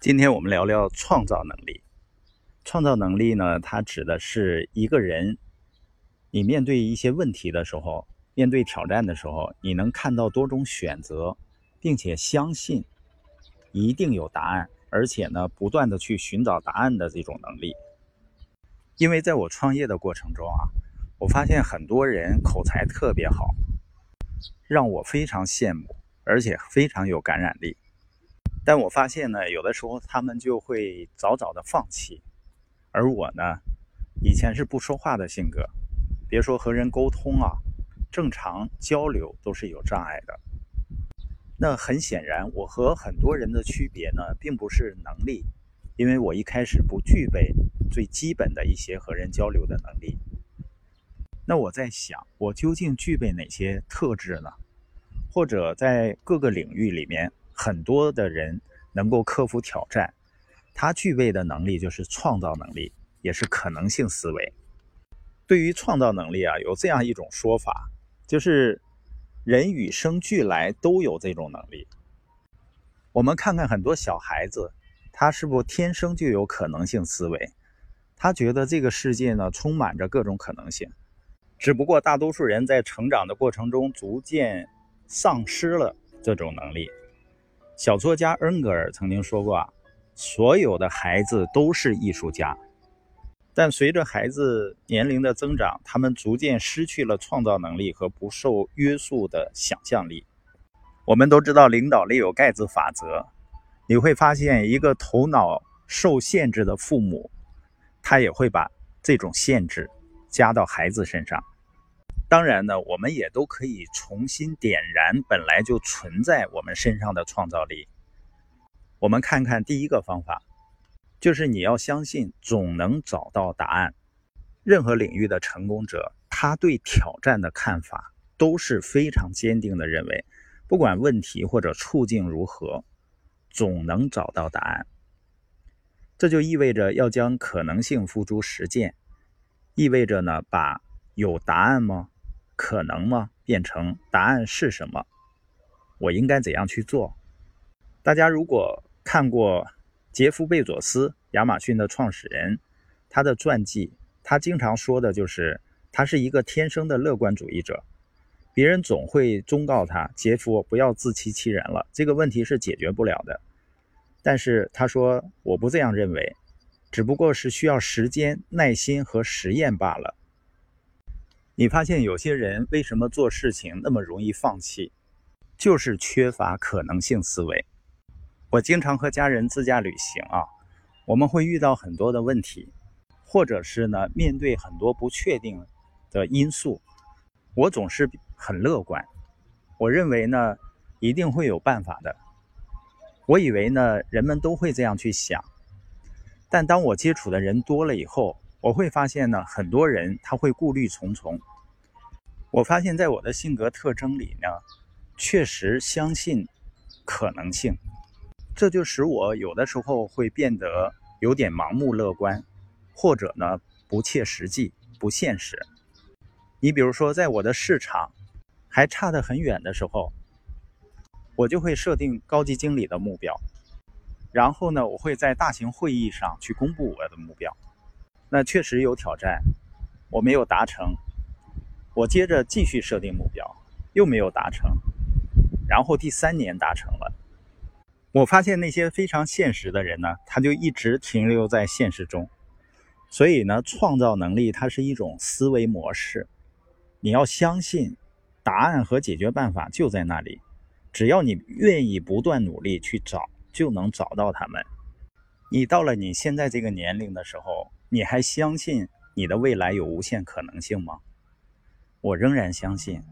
今天我们聊聊创造能力。创造能力呢，它指的是一个人，你面对一些问题的时候，面对挑战的时候，你能看到多种选择，并且相信一定有答案，而且呢，不断的去寻找答案的这种能力。因为在我创业的过程中啊，我发现很多人口才特别好，让我非常羡慕，而且非常有感染力。但我发现呢，有的时候他们就会早早的放弃，而我呢，以前是不说话的性格，别说和人沟通啊，正常交流都是有障碍的。那很显然，我和很多人的区别呢，并不是能力，因为我一开始不具备最基本的一些和人交流的能力。那我在想，我究竟具备哪些特质呢？或者在各个领域里面？很多的人能够克服挑战，他具备的能力就是创造能力，也是可能性思维。对于创造能力啊，有这样一种说法，就是人与生俱来都有这种能力。我们看看很多小孩子，他是不是天生就有可能性思维？他觉得这个世界呢充满着各种可能性，只不过大多数人在成长的过程中逐渐丧失了这种能力。小作家恩格尔曾经说过啊，所有的孩子都是艺术家，但随着孩子年龄的增长，他们逐渐失去了创造能力和不受约束的想象力。我们都知道领导力有盖茨法则，你会发现一个头脑受限制的父母，他也会把这种限制加到孩子身上。当然呢，我们也都可以重新点燃本来就存在我们身上的创造力。我们看看第一个方法，就是你要相信总能找到答案。任何领域的成功者，他对挑战的看法都是非常坚定的，认为不管问题或者处境如何，总能找到答案。这就意味着要将可能性付诸实践，意味着呢，把有答案吗？可能吗？变成答案是什么？我应该怎样去做？大家如果看过杰夫·贝佐斯，亚马逊的创始人，他的传记，他经常说的就是他是一个天生的乐观主义者。别人总会忠告他：“杰夫，不要自欺欺人了，这个问题是解决不了的。”但是他说：“我不这样认为，只不过是需要时间、耐心和实验罢了。”你发现有些人为什么做事情那么容易放弃，就是缺乏可能性思维。我经常和家人自驾旅行啊，我们会遇到很多的问题，或者是呢面对很多不确定的因素，我总是很乐观，我认为呢一定会有办法的。我以为呢人们都会这样去想，但当我接触的人多了以后，我会发现呢很多人他会顾虑重重。我发现，在我的性格特征里呢，确实相信可能性，这就使我有的时候会变得有点盲目乐观，或者呢不切实际、不现实。你比如说，在我的市场还差得很远的时候，我就会设定高级经理的目标，然后呢，我会在大型会议上去公布我的目标。那确实有挑战，我没有达成。我接着继续设定目标，又没有达成，然后第三年达成了。我发现那些非常现实的人呢，他就一直停留在现实中。所以呢，创造能力它是一种思维模式。你要相信，答案和解决办法就在那里，只要你愿意不断努力去找，就能找到他们。你到了你现在这个年龄的时候，你还相信你的未来有无限可能性吗？我仍然相信，